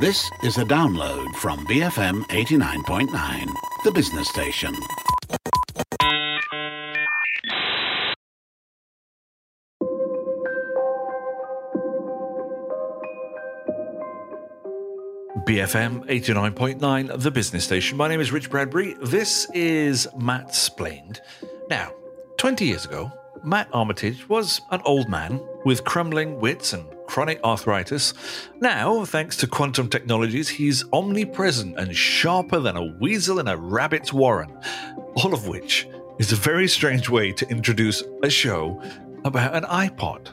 This is a download from BFM 89.9, the business station. BFM 89.9, the business station. My name is Rich Bradbury. This is Mattsplained. Now, 20 years ago, Matt Armitage was an old man with crumbling wits and chronic arthritis. Now, thanks to quantum technologies, he's omnipresent and sharper than a weasel in a rabbit's warren. All of which is a very strange way to introduce a show about an iPod.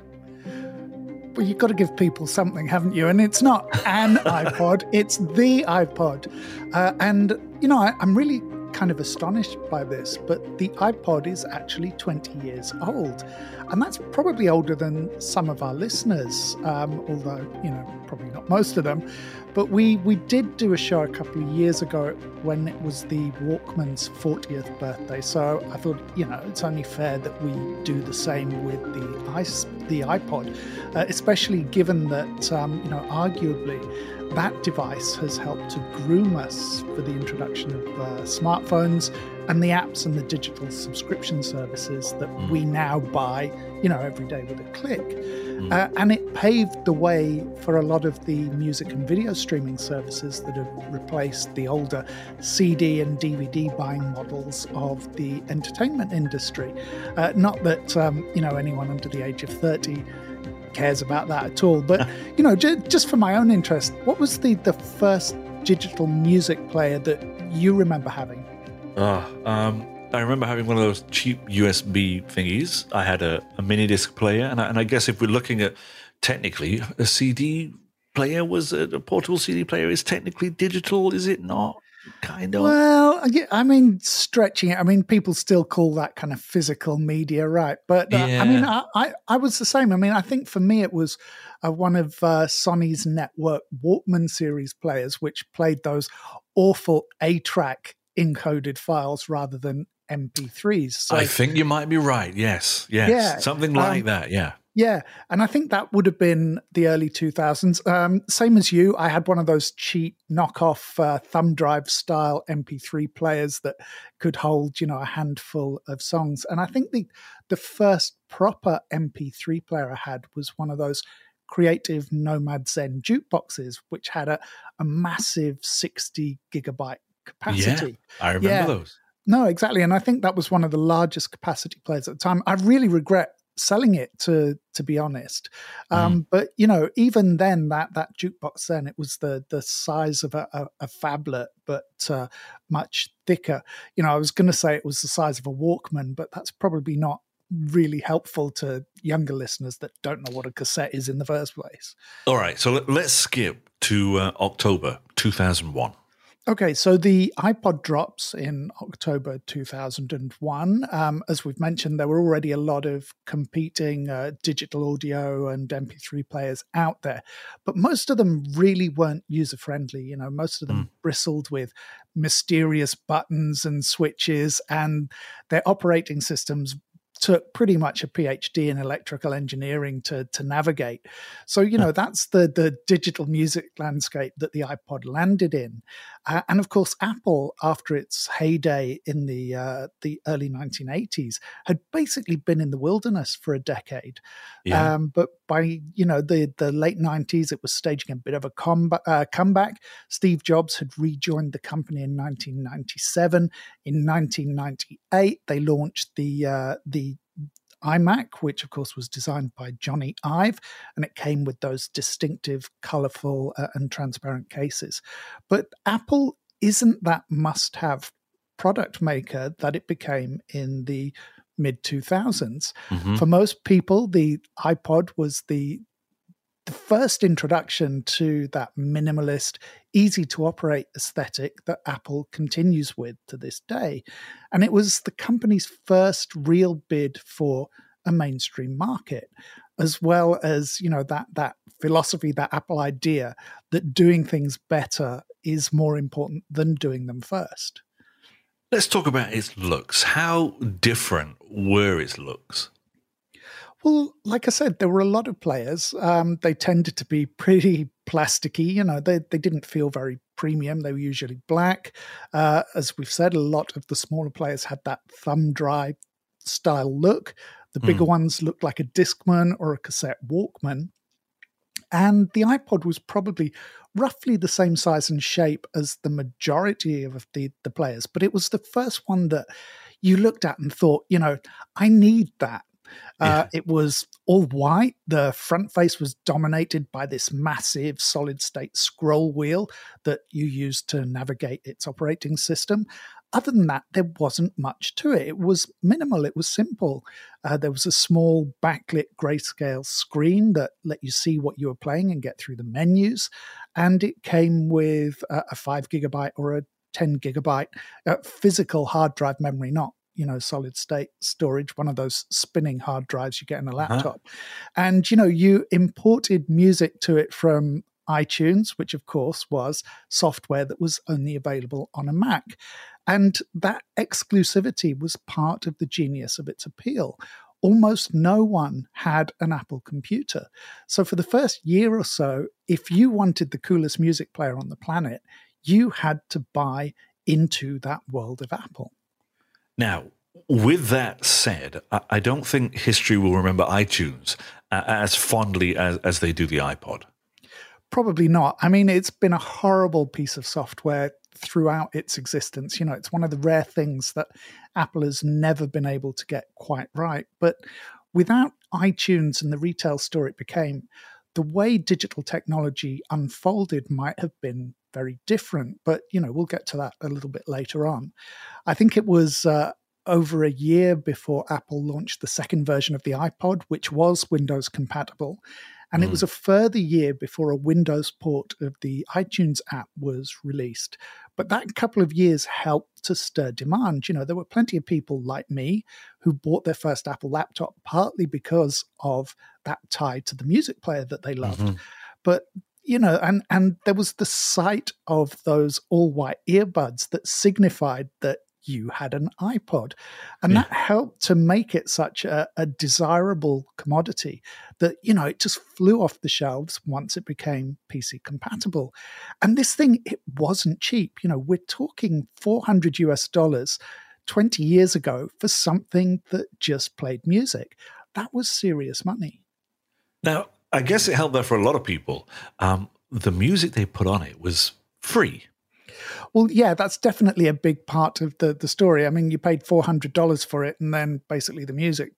Well, you've got to give people something, haven't you? And it's not an iPod, it's the iPod. Uh, and, you know, I, I'm really kind of astonished by this, but the iPod is actually 20 years old. And that's probably older than some of our listeners, um, although, you know, probably not most of them. But we, we did do a show a couple of years ago when it was the Walkman's 40th birthday. So I thought, you know, it's only fair that we do the same with the, the iPod, uh, especially given that, um, you know, arguably that device has helped to groom us for the introduction of uh, smartphones and the apps and the digital subscription services that mm. we now buy, you know, every day with a click. Mm. Uh, and it paved the way for a lot of the music and video streaming services that have replaced the older CD and DVD buying models of the entertainment industry. Uh, not that, um, you know, anyone under the age of 30 cares about that at all. But you know, j- just for my own interest, what was the the first digital music player that you remember having? Oh, um, I remember having one of those cheap USB thingies. I had a, a mini disc player, and I, and I guess if we're looking at technically a CD player was a, a portable CD player is technically digital, is it not? Kind of. Well, yeah, I mean, stretching it. I mean, people still call that kind of physical media, right? But uh, yeah. I mean, I, I, I, was the same. I mean, I think for me, it was uh, one of uh, Sony's network Walkman series players, which played those awful ATRAC encoded files rather than MP3s. So, I think you might be right. Yes, yes, yeah, something like um, that. Yeah. Yeah, and I think that would have been the early 2000s. Um, same as you, I had one of those cheap knockoff uh, thumb drive style MP3 players that could hold, you know, a handful of songs. And I think the the first proper MP3 player I had was one of those creative Nomad Zen jukeboxes, which had a, a massive 60 gigabyte capacity. Yeah, I remember yeah. those. No, exactly. And I think that was one of the largest capacity players at the time. I really regret selling it to to be honest. Um, mm. but you know even then that that jukebox then it was the the size of a, a, a phablet but uh, much thicker. You know i was going to say it was the size of a walkman but that's probably not really helpful to younger listeners that don't know what a cassette is in the first place. All right so let, us skip to uh, october 2001 Okay, so the iPod drops in October 2001. Um, as we've mentioned, there were already a lot of competing uh, digital audio and MP3 players out there, but most of them really weren't user friendly. You know, most of them mm. bristled with mysterious buttons and switches, and their operating systems took pretty much a PhD in electrical engineering to to navigate. So you know that's the the digital music landscape that the iPod landed in, uh, and of course Apple, after its heyday in the uh, the early 1980s, had basically been in the wilderness for a decade. Yeah. Um, but by you know the the late 90s, it was staging a bit of a comb- uh, comeback. Steve Jobs had rejoined the company in 1997. In 1998, they launched the uh, the iMac, which of course was designed by Jony Ive, and it came with those distinctive, colorful, uh, and transparent cases. But Apple isn't that must have product maker that it became in the mid 2000s. Mm-hmm. For most people, the iPod was the the first introduction to that minimalist, easy to operate aesthetic that Apple continues with to this day. And it was the company's first real bid for a mainstream market, as well as, you know, that that philosophy, that Apple idea that doing things better is more important than doing them first. Let's talk about its looks. How different were its looks? Well, like I said, there were a lot of players. Um, they tended to be pretty plasticky. You know, they they didn't feel very premium. They were usually black. Uh, as we've said, a lot of the smaller players had that thumb drive style look. The bigger mm. ones looked like a Discman or a cassette Walkman. And the iPod was probably roughly the same size and shape as the majority of the, the players, but it was the first one that you looked at and thought, you know, I need that. Uh, It was all white. The front face was dominated by this massive solid state scroll wheel that you used to navigate its operating system. Other than that, there wasn't much to it. It was minimal, it was simple. Uh, there was a small backlit grayscale screen that let you see what you were playing and get through the menus. And it came with a, a five gigabyte or a 10 gigabyte uh, physical hard drive memory, not you know solid state storage one of those spinning hard drives you get in a uh-huh. laptop uh-huh. and you know you imported music to it from iTunes which of course was software that was only available on a Mac and that exclusivity was part of the genius of its appeal almost no one had an Apple computer. So, for the first year or so, if you wanted the coolest music player on the planet, you had to buy into that world of Apple. Now, with that said, I don't think history will remember iTunes uh, as fondly as, as they do the iPod. Probably not. I mean, it's been a horrible piece of software throughout its existence. You know, it's one of the rare things that Apple has never been able to get quite right. But without iTunes and the retail store it became, the way digital technology unfolded might have been very different. But, you know, we'll get to that a little bit later on. I think it was uh, over a year before Apple launched the second version of the iPod, which was Windows compatible. And mm. it was hmm. a further year before a Windows port of the iTunes app was released. But that couple of years helped to stir demand. You know, there were plenty of people like me who bought their first Apple laptop partly because of that tie to the music player that they loved. Mm-hmm. But you know, and and there was the sight of those all white earbuds that signified that you had an iPod. And yeah. that helped to make it such a, a, desirable commodity that, you know, it just flew off the shelves once it became PC compatible. And this thing, it wasn't cheap. You know, we're talking 400 US dollars 20 years ago for something that just played music. That was serious money. Now, I guess it helped there for a lot of people. Um, the music they put on it was free. Well, yeah, that's definitely a big part of the the story. I mean, you paid four hundred dollars for it, and then basically the music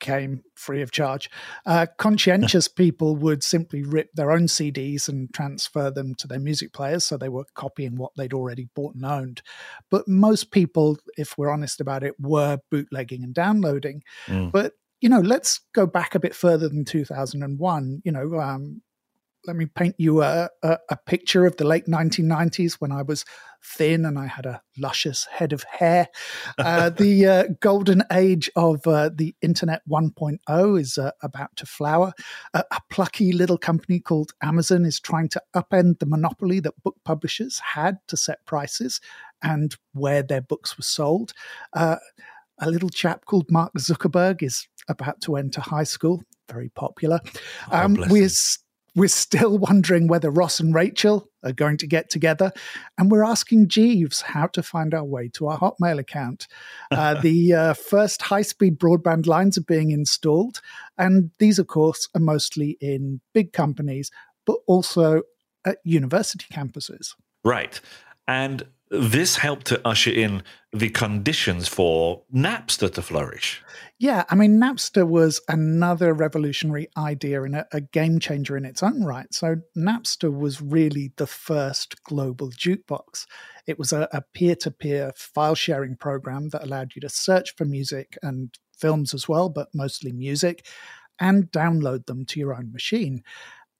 came free of charge. Uh, conscientious people would simply rip their own CDs and transfer them to their music players, so they were copying what they'd already bought and owned. But most people, if we're honest about it, were bootlegging and downloading. Mm. But you know, let's go back a bit further than 2001. You know, um, let me paint you a, a, a, picture of the late 1990s when I was thin and I had a luscious head of hair. Uh, the uh, golden age of uh, the Internet 1.0 is uh, about to flower. a plucky little company called Amazon is trying to upend the monopoly that book publishers had to set prices and where their books were sold. A little chap called Mark Zuckerberg is about to enter high school, very popular. Oh, um, we're we're still wondering whether Ross and Rachel are going to get together. And we're asking Jeeves how to find our way to our Hotmail account. Uh, the uh, first high speed broadband lines are being installed. And these, of course, are mostly in big companies, but also at university campuses. Right. And this helped to usher in the conditions for Napster to flourish. Yeah, I mean, Napster was another revolutionary idea and a, a game changer in its own right. So, Napster was really the first global jukebox. It was a peer to peer file sharing program that allowed you to search for music and films as well, but mostly music, and download them to your own machine.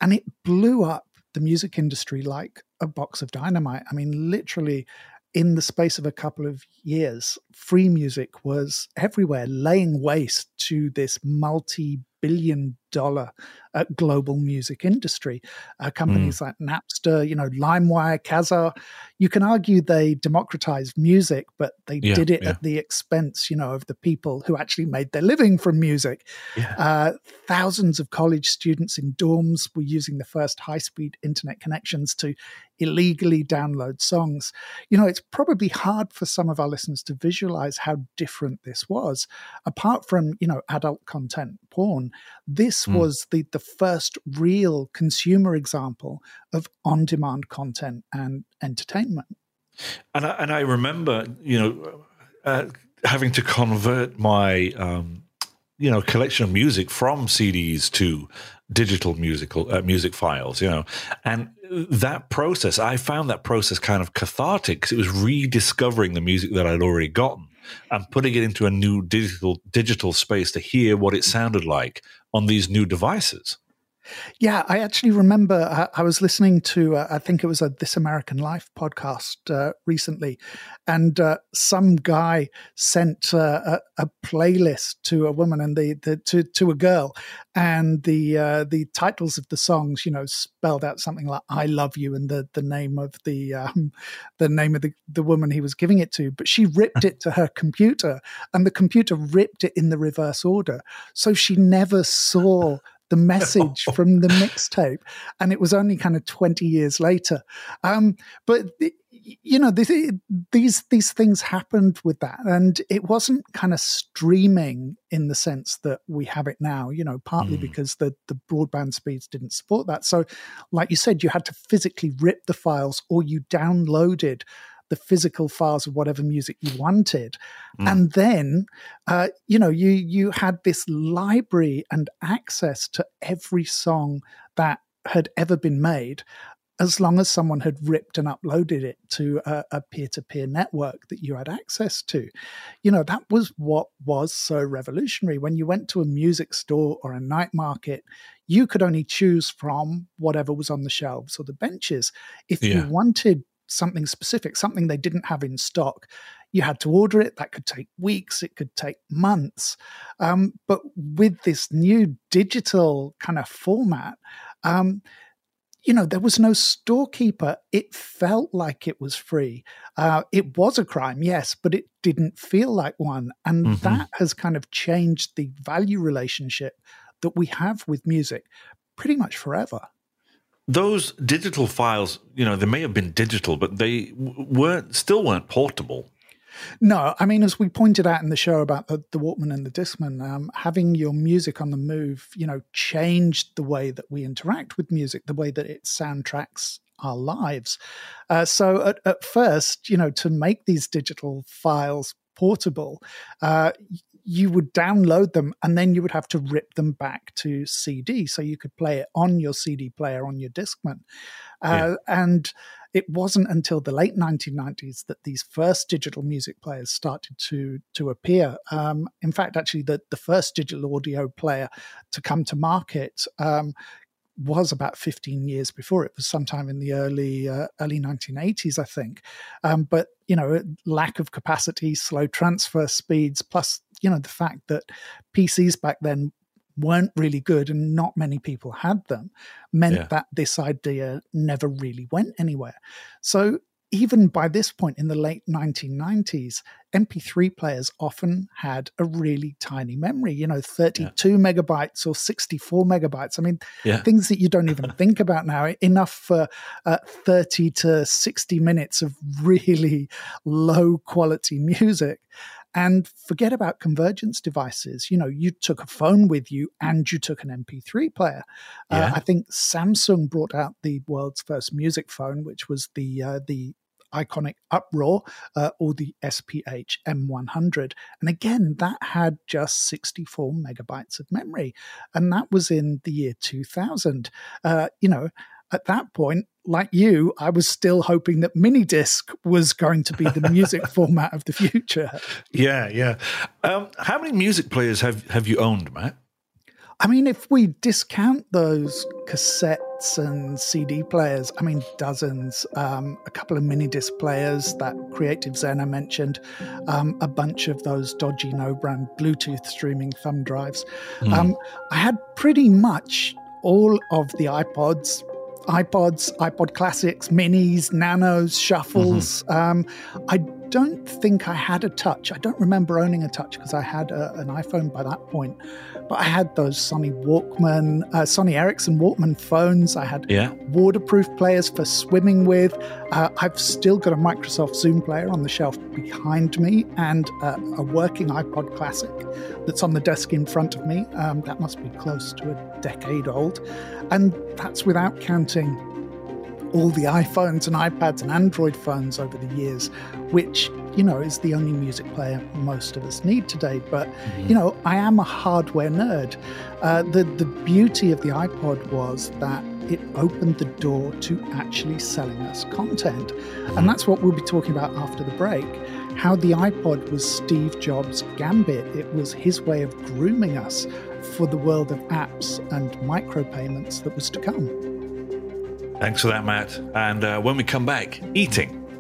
And it blew up the music industry like a box of dynamite. I mean, literally, in the space of a couple of years, free music was everywhere, laying waste to this multi billion dollar uh, global music industry. Uh, companies mm. like Napster, you know, LimeWire, Kazaa. You can argue they democratized music, but they yeah, did it yeah. at the expense, you know, of the people who actually made their living from music. Yeah. Uh, thousands of college students in dorms were using the first high-speed internet connections to illegally download songs. You know, it's probably hard for some of our listeners to visualize how different this was. Apart from, you know, adult content porn, this mm. was the, the first real consumer example of on demand content and entertainment. And I, and I remember, you know, uh, having to convert my, um, you know, collection of music from CDs to digital musical uh, music files, you know, and that process, I found that process kind of cathartic because it was rediscovering the music that I'd already gotten and putting it into a new digital digital space to hear what it sounded like on these new devices. Yeah, I actually remember uh, I was listening to, uh, I think it was a This American Life podcast uh, recently, and uh, some guy sent uh, a, a, playlist to a woman and the, the to to a girl, and the uh, the titles of the songs, you know, spelled out something like "I love you" and the the name of the um, the name of the the woman he was giving it to, but she ripped it to her computer, and the computer ripped it in the reverse order, so she never saw the message from the mixtape, and it was only kind of twenty years later. Um, but you know, this, these these things happened with that, and it wasn't kind of streaming in the sense that we have it now. You know, partly mm. because the the broadband speeds didn't support that. So, like you said, you had to physically rip the files, or you downloaded the physical files of whatever music you wanted mm. and then uh, you know you you had this library and access to every song that had ever been made as long as someone had ripped and uploaded it to a, a, peer-to-peer network that you had access to you know that was what was so revolutionary when you went to a music store or a night market you could only choose from whatever was on the shelves or the benches if yeah. you wanted something specific, something they didn't have in stock. You had to order it. That could take weeks. It could take months. Um, but with this new digital kind of format, um, you know, there was no storekeeper. It felt like it was free. Uh, it was a crime, yes, but it didn't feel like one. And mm-hmm. that has kind of changed the value relationship that we have with music pretty much forever those digital files, you know, they may have been digital, but they weren't still weren't portable. No, I mean, as we pointed out in the show about the, the Walkman and the Discman, um, having your music on the move, you know, changed the way that we interact with music, the way that it soundtracks our lives. Uh, so at, at, first, you know, to make these digital files portable, uh, you would download them and then you would have to rip them back to CD so you could play it on your CD player on your Discman. Uh, yeah. And it wasn't until the late 1990s that these first digital music players started to to appear. Um, in fact, actually, the, the first digital audio player to come to market um, was about 15 years before. It was sometime in the early uh, early 1980s, I think. Um, but you know, lack of capacity, slow transfer speeds, plus you know the fact that PCs back then weren't really good and not many people had them meant yeah. that this idea never really went anywhere. So even by this point in the late 1990s, MP3 players often had a really tiny memory, you know, 32 yeah. megabytes or 64 megabytes. I mean, yeah. things that you don't even think about now, enough for uh, 30 to 60 minutes of really low quality music. And forget about convergence devices. You know, you took a phone with you and you took an MP3 player. Uh, yeah. Uh, I think Samsung brought out the world's first music phone, which was the uh, the iconic Uproar uh, or the SPH M100. And again, that had just 64 megabytes of memory. And that was in the year 2000. Uh, you know, at that point, like you, I was still hoping that mini disc was going to be the music format of the future. Yeah, yeah. Um, how many music players have, have you owned, Matt? I mean, if we discount those cassettes and CD players, I mean, dozens, um, a couple of mini disc players that Creative Zen I mentioned, um, a bunch of those dodgy no brand Bluetooth streaming thumb drives. Mm. Um, I had pretty much all of the iPods iPods, iPod Classics, Minis, Nanos, Shuffles. Mm-hmm. Um, I don't think I had a touch. I don't remember owning a touch because I had a, an iPhone by that point. But I had those Sony Walkman, uh, Sony Ericsson Walkman phones. I had yeah. waterproof players for swimming with. Uh, I've still got a Microsoft Zune player on the shelf behind me and uh, a working iPod Classic that's on the desk in front of me. Um, that must be close to a decade old. And that's without counting all the iPhones and iPads and Android phones over the years, which, you know, is the only music player most of us need today. But, mm-hmm. you know, I am a hardware nerd. Uh, the, the beauty of the iPod was that it opened the door to actually selling us content. Mm-hmm. And that's what we'll be talking about after the break. How the iPod was Steve Jobs' gambit. It was his way of grooming us for the world of apps and micropayments that was to come. Thanks for that, Matt. And uh, when we come back, eating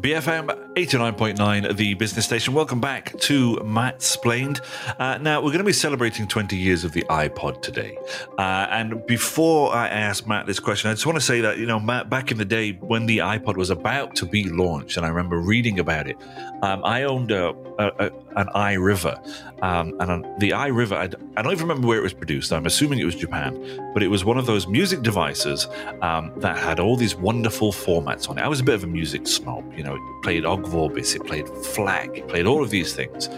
BFM 89.9, the business station. Welcome back to Mattsplained. Uh, now, we're going to be celebrating 20 years of the iPod today. Uh, and before I ask Matt this question, I just want to say that, you know, Matt, back in the day when the iPod was about to be launched, and I remember reading about it, um, I owned a, a, a, an iRiver. Um, and the iRiver, I, I, don't even remember where it was produced. I'm assuming it was Japan, but it was one of those music devices um, that had all these wonderful formats on it. I was a bit of a music snob, you know, it played Ogg Vorbis, it played FLAC, it played all of these things.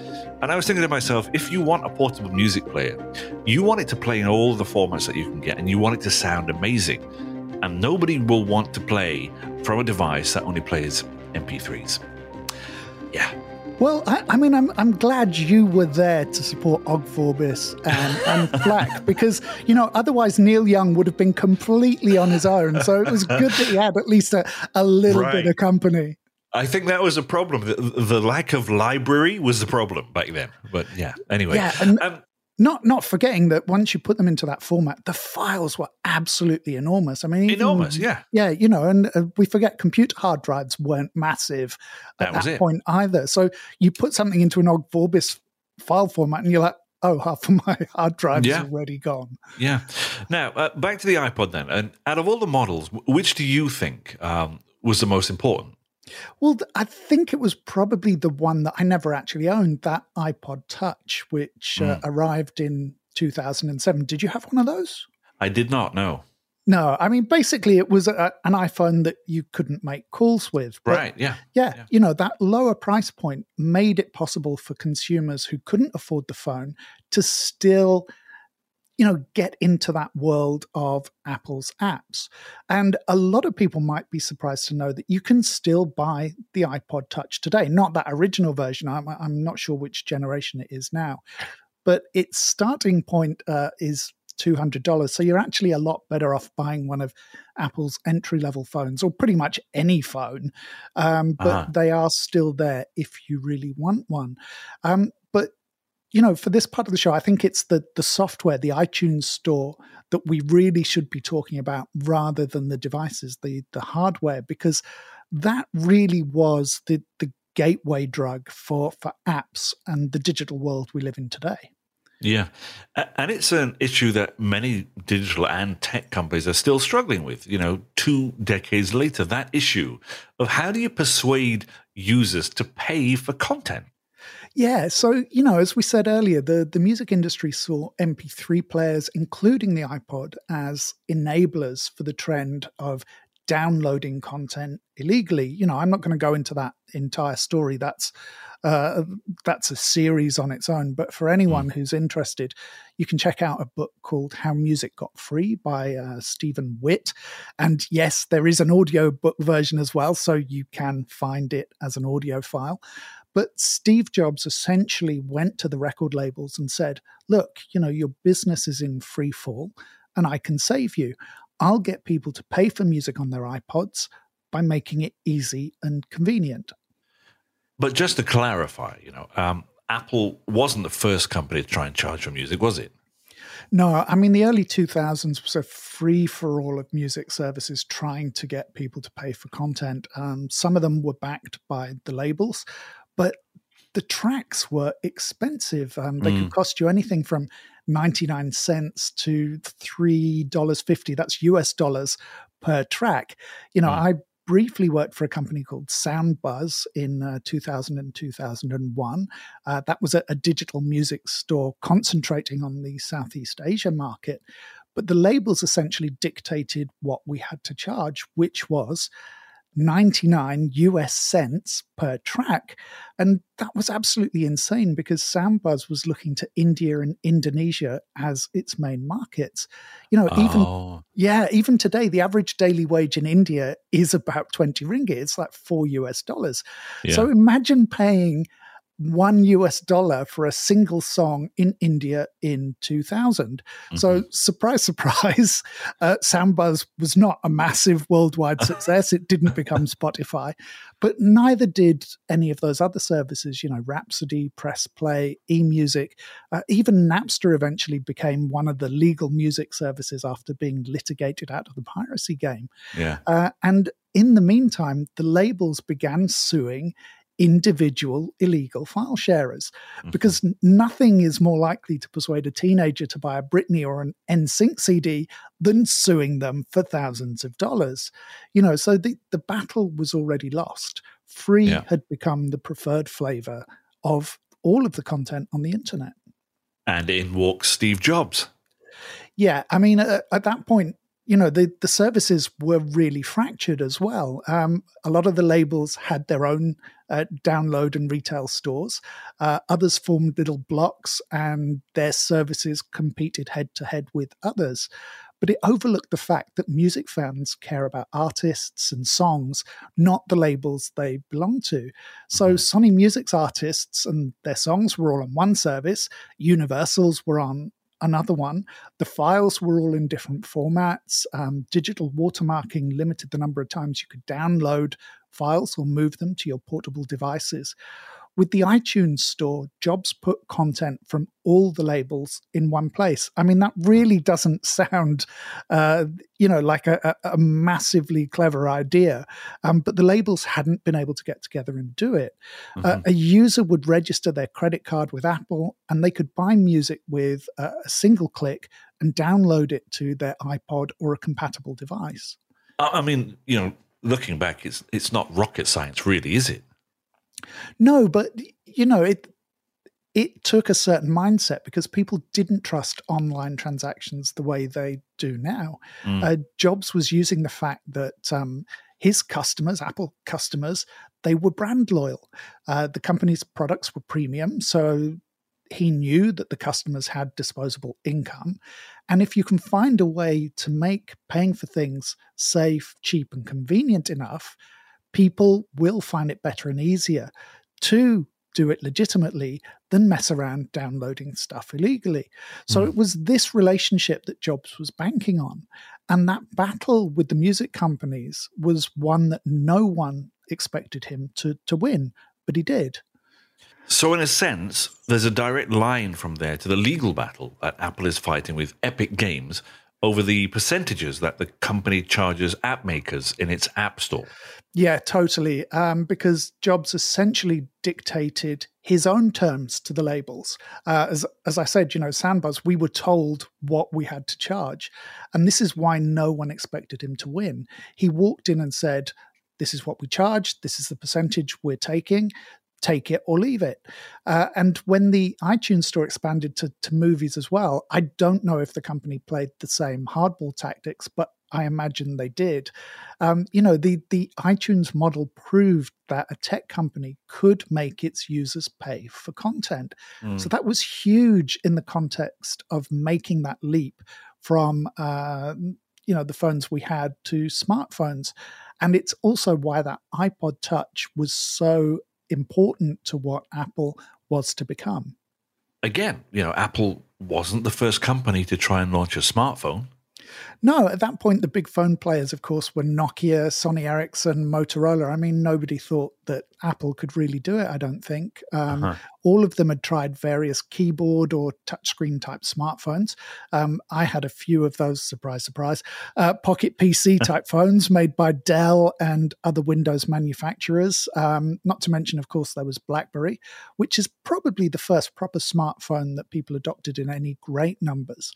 And I was thinking to myself, if you want a portable music player, you want it to play in all the formats that you can get, and you want it to sound amazing. And nobody will want to play from a device that only plays MP3s. Yeah. Well, I, I, mean, I'm, I'm glad you were there to support Ogg Vorbis and, and FLAC because, you know, otherwise Neil Young would have been completely on his own. So it was good that he had at least a, a little right. bit of company. I think that was a problem. The, the, lack of library was the problem back then. But yeah, anyway. Yeah, and um, not not forgetting that once you put them into that format, the files were absolutely enormous. I mean, even, enormous, yeah, yeah. You know, and uh, we forget computer hard drives weren't massive at that, that point either. So you put something into an Ogg Vorbis file format, and you're like, oh, half of my hard drive yeah. is already gone. Yeah. Now, uh, back to the iPod then. And out of all the models, which do you think um, was the most important? Well, I think it was probably the one that I never actually owned, that iPod Touch, which mm. uh, hmm. arrived in 2007. Did you have one of those? I did not, know. No, I mean, basically, it was a, an iPhone that you couldn't make calls with. right, yeah. yeah. Yeah, you know, that lower price point made it possible for consumers who couldn't afford the phone to still you know, get into that world of Apple's apps. And a lot of people might be surprised to know that you can still buy the iPod Touch today. Not that original version. I'm, I'm not sure which generation it is now, but its starting point uh, is $200. So you're actually a lot better off buying one of Apple's entry level phones or pretty much any phone. Um, but uh-huh. they are still there if you really want one. Um, you know, for this part of the show, I think it's the the software, the iTunes store that we really should be talking about rather than the devices, the the hardware, because that really was the the gateway drug for for apps and the digital world we live in today. Yeah. And it's an issue that many digital and tech companies are still struggling with. You know, two decades later, that issue of how do you persuade users to pay for content? Yeah, so you know, as we said earlier, the the music industry saw MP3 players, including the iPod, as enablers for the trend of downloading content illegally. You know, I'm not going to go into that entire story. That's uh, that's a series on its own. But for anyone mm. who's interested, you can check out a book called How Music Got Free by uh, Stephen Witt. And yes, there is an audio book version as well, so you can find it as an audio file. But Steve Jobs essentially went to the record labels and said, Look, you know, your business is in free fall and I can save you. I'll get people to pay for music on their iPods by making it easy and convenient. But just to clarify, you know, um, Apple wasn't the first company to try and charge for music, was it? No, I mean, the early 2000s was a free for all of music services trying to get people to pay for content. Um, some of them were backed by the labels, the tracks were expensive. Um, they mm. could cost you anything from 99 cents to $3.50. That's US dollars per track. You know, mm. I briefly worked for a company called Soundbuzz in uh, 2000 and 2001. Uh, that was a, a digital music store concentrating on the Southeast Asia market. But the labels essentially dictated what we had to charge, which was 99 US cents per track. And that was absolutely insane because Soundbuzz was looking to India and Indonesia as its main markets. You know, even, oh. yeah, even today, the average daily wage in India is about 20 ringgit. It's like four US dollars. Yeah. So imagine paying one US dollar for a single song in India in 2000. Mm-hmm. So, surprise, surprise, uh, Soundbuzz was not a massive worldwide success. it didn't become Spotify, but neither did any of those other services, you know, Rhapsody, Press Play, eMusic. Uh, even Napster eventually became one of the legal music services after being litigated out of the piracy game. Yeah. Uh, and in the meantime, the labels began suing individual illegal file sharers mm-hmm. because nothing is more likely to persuade a teenager to buy a Britney or an NSYNC CD than suing them for thousands of dollars. You know, so the, the battle was already lost. Free yeah. had become the preferred flavor of all of the content on the internet. And in walks Steve Jobs. Yeah, I mean, at that point, you know the the services were really fractured as well. Um, a lot of the labels had their own uh, download and retail stores. Uh, others formed little blocks, and their services competed head to head with others. But it overlooked the fact that music fans care about artists and songs, not the labels they belong to. So mm-hmm. Sony Music's artists and their songs were all on one service. Universal's were on another one. The files were all in different formats. Um, digital watermarking limited the number of times you could download files or move them to your portable devices. With the iTunes store, Jobs put content from all the labels in one place. I mean, that really doesn't sound, uh, you know, like a, a massively clever idea. Um, but the labels hadn't been able to get together and do it. Mm-hmm. Uh, a user would register their credit card with Apple, and they could buy music with a single click and download it to their iPod or a compatible device. I mean, you know, looking back, it's it's not rocket science, really, is it? No, but you know it. It took a certain mindset because people didn't trust online transactions the way they do now. Mm. Uh, Jobs was using the fact that um, his customers, Apple customers, they were brand loyal. Uh, the company's products were premium, so he knew that the customers had disposable income. And if you can find a way to make paying for things safe, cheap, and convenient enough, people will find it better and easier to do it legitimately than mess around downloading stuff illegally. So mm. it was this relationship that Jobs was banking on. And that battle with the music companies was one that no one expected him to, to win, but he did. So, in a sense, there's a direct line from there to the legal battle that Apple is fighting with Epic Games over the percentages that the company charges app makers in its app store. Yeah, totally. Um, because Jobs essentially dictated his own terms to the labels. Uh, as as I said, you know, Soundbuzz, we were told what we had to charge, and this is why no one expected him to win. He walked in and said, "This is what we charge. This is the percentage we're taking." Take it or leave it. Uh, and when the iTunes store expanded to, to movies as well, I don't know if the company played the same hardball tactics, but I imagine they did. Um, you know, the the iTunes model proved that a tech company could make its users pay for content. Mm. So that was huge in the context of making that leap from uh, you know the phones we had to smartphones, and it's also why that iPod Touch was so important to what Apple was to become. Again, you know, Apple wasn't the first company to try and launch a smartphone. No, at that point, the big phone players, of course, were Nokia, Sony Ericsson, Motorola. I mean, nobody thought that Apple could really do it, I don't think. Um, uh-huh. All of them had tried various keyboard or touchscreen type smartphones. Um, I had a few of those, surprise, surprise, uh, pocket PC type phones made by Dell and other Windows manufacturers. Um, not to mention, of course, there was Blackberry, which is probably the first proper smartphone that people adopted in any great numbers.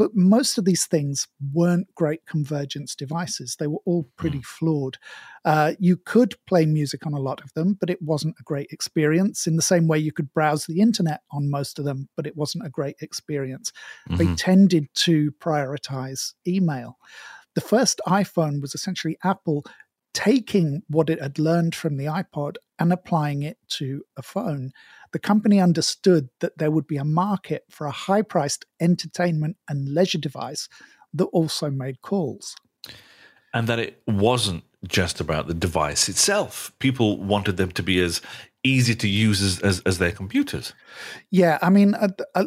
But most of these things weren't great convergence devices. They were all pretty mm. flawed. Uh, you could play music on a lot of them, but it wasn't a great experience. In the same way, you could browse the internet on most of them, but it wasn't a great experience. Mm-hmm. They tended to prioritize email. The first iPhone was essentially Apple taking what it had learned from the iPod and applying it to a phone the company understood that there would be a market for a high priced entertainment and leisure device that also made calls. And that it wasn't just about the device itself. People wanted them to be as easy to use as, as, as their computers. Yeah, I mean,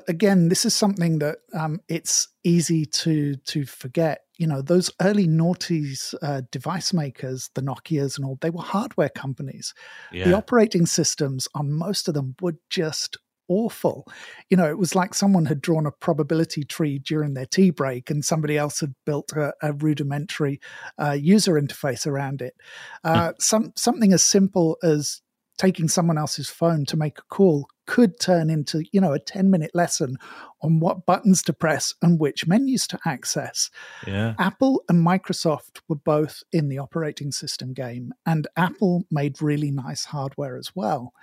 again, this is something that um, it's easy to to forget. You know, those early noughties uh, device makers, the Nokia's and all, they were hardware companies. Yeah. The operating systems on most of them were just awful. You know, it was like someone had drawn a probability tree during their tea break and somebody else had built a, a rudimentary uh, user interface around it. Uh, mm. some, something as simple as taking someone else's phone to make a call could turn into you know a 10 minute lesson on what buttons to press and which menus to access yeah. apple and microsoft were both in the operating system game and apple made really nice hardware as well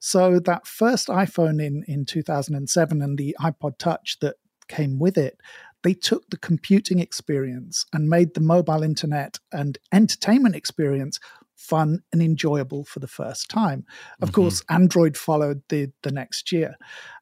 so that first iphone in in 2007 and the ipod touch that came with it they took the computing experience and made the mobile internet and entertainment experience fun and enjoyable for the first time. Of mm-hmm. course, Android followed the, the next year.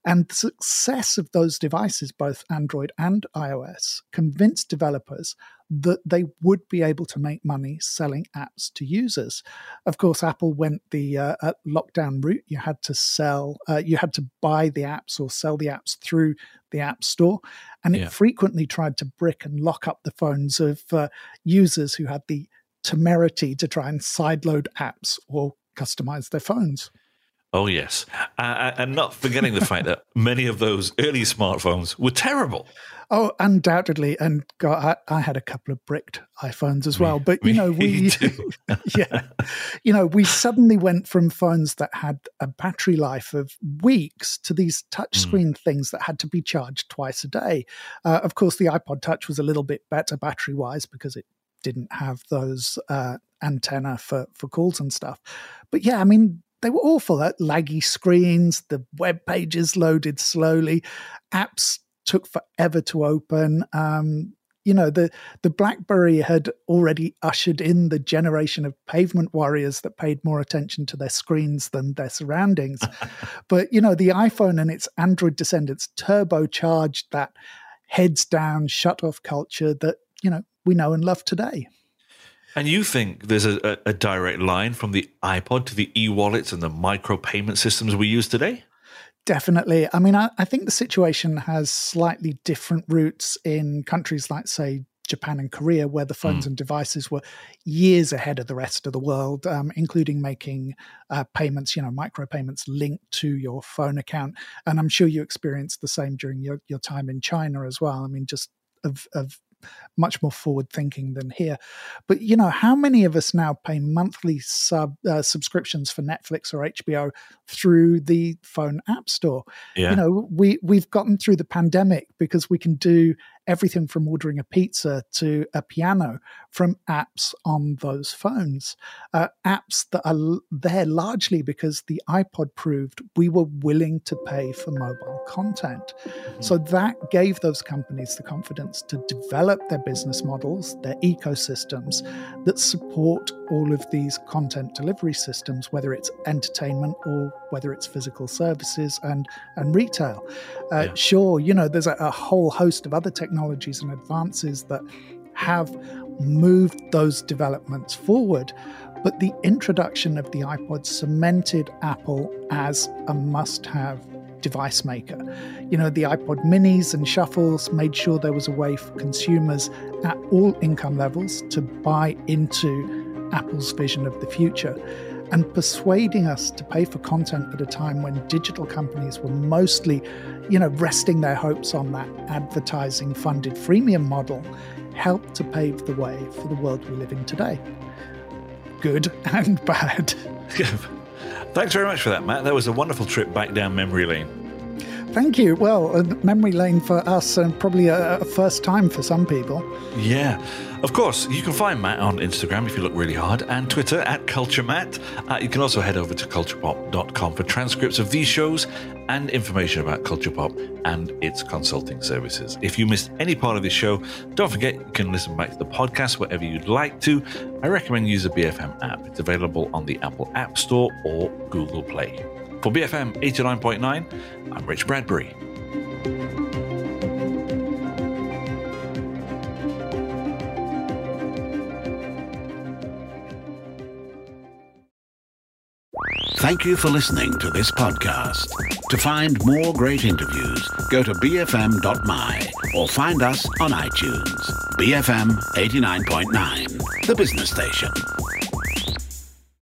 And the success of those devices, both Android and iOS, convinced developers that they would be able to make money selling apps to users. Of course, Apple went the uh, lockdown route. You had to sell, uh, you had to buy the apps or sell the apps through the App Store. And it frequently tried to brick and lock up the phones of uh, users who had the temerity to try and sideload apps or customize their phones. Oh, yes. Uh, and not forgetting the fact that many of those early smartphones were terrible. Oh, undoubtedly. And God, I, I had a couple of bricked iPhones as well. But, you know, we, yeah, you know, we suddenly went from phones that had a battery life of weeks to these touchscreen mm. things that had to be charged twice a day. Uh, of course, the iPod Touch was a little bit better battery wise because it didn't have those uh, antenna for for calls and stuff. But yeah, I mean, they were awful. Laggy screens, the web pages loaded slowly, apps took forever to open. Um, you know, the the BlackBerry had already ushered in the generation of pavement warriors that paid more attention to their screens than their surroundings. but you know, the iPhone and its Android descendants turbocharged that heads down, shut off culture that you know we know and love today. And you think there's a, a direct line from the iPod to the e wallets and the micro payment systems we use today? Definitely. I mean, I, I, think the situation has slightly different roots in countries like, say, Japan and Korea, where the phones mm. and devices were years ahead of the rest of the world, um, including making uh, payments, you know, micropayments linked to your phone account. And I'm sure you experienced the same during your, your time in China as well. I mean, just of, of much more forward thinking than here. But you know, how many of us now pay monthly sub uh, subscriptions for Netflix or HBO through the phone app store? Yeah. You know, we we've gotten through the pandemic because we can do everything from ordering a pizza to a piano from apps on those phones. Uh, apps that are there largely because the iPod proved we were willing to pay for mobile content. Mm-hmm. So that gave those companies the confidence to develop their business models, their ecosystems that support all of these content delivery systems, whether it's entertainment or whether it's physical services and, and retail. Uh, yeah. Sure, you know, there's a, a whole host of other technologies and advances that have moved those developments forward. But the introduction of the iPod cemented Apple as a must have device maker. You know, the iPod minis and shuffles made sure there was a way for consumers at all income levels to buy into Apple's vision of the future and persuading us to pay for content at a time when digital companies were mostly, you know, resting their hopes on that advertising funded freemium model helped to pave the way for the world we live in today. Good and bad. Thanks very much for that, Matt. That was a wonderful trip back down memory lane. Thank you. Well, memory lane for us and probably a, a first time for some people. Yeah. Of course, you can find Matt on Instagram if you look really hard and Twitter at KulturMatt. Uh, you can also head over to kulturpop.com for transcripts of these shows and information about Kulturpop and its consulting services. If you missed any part of this show, don't forget you can listen back to the podcast wherever you'd like to. I recommend use the BFM app. It's available on the Apple App Store or Google Play. For BFM 89.9, I'm Rich Bradbury. Thank you for listening to this podcast. To find more great interviews, go to bfm.my or find us on iTunes. BFM 89.9, the business station.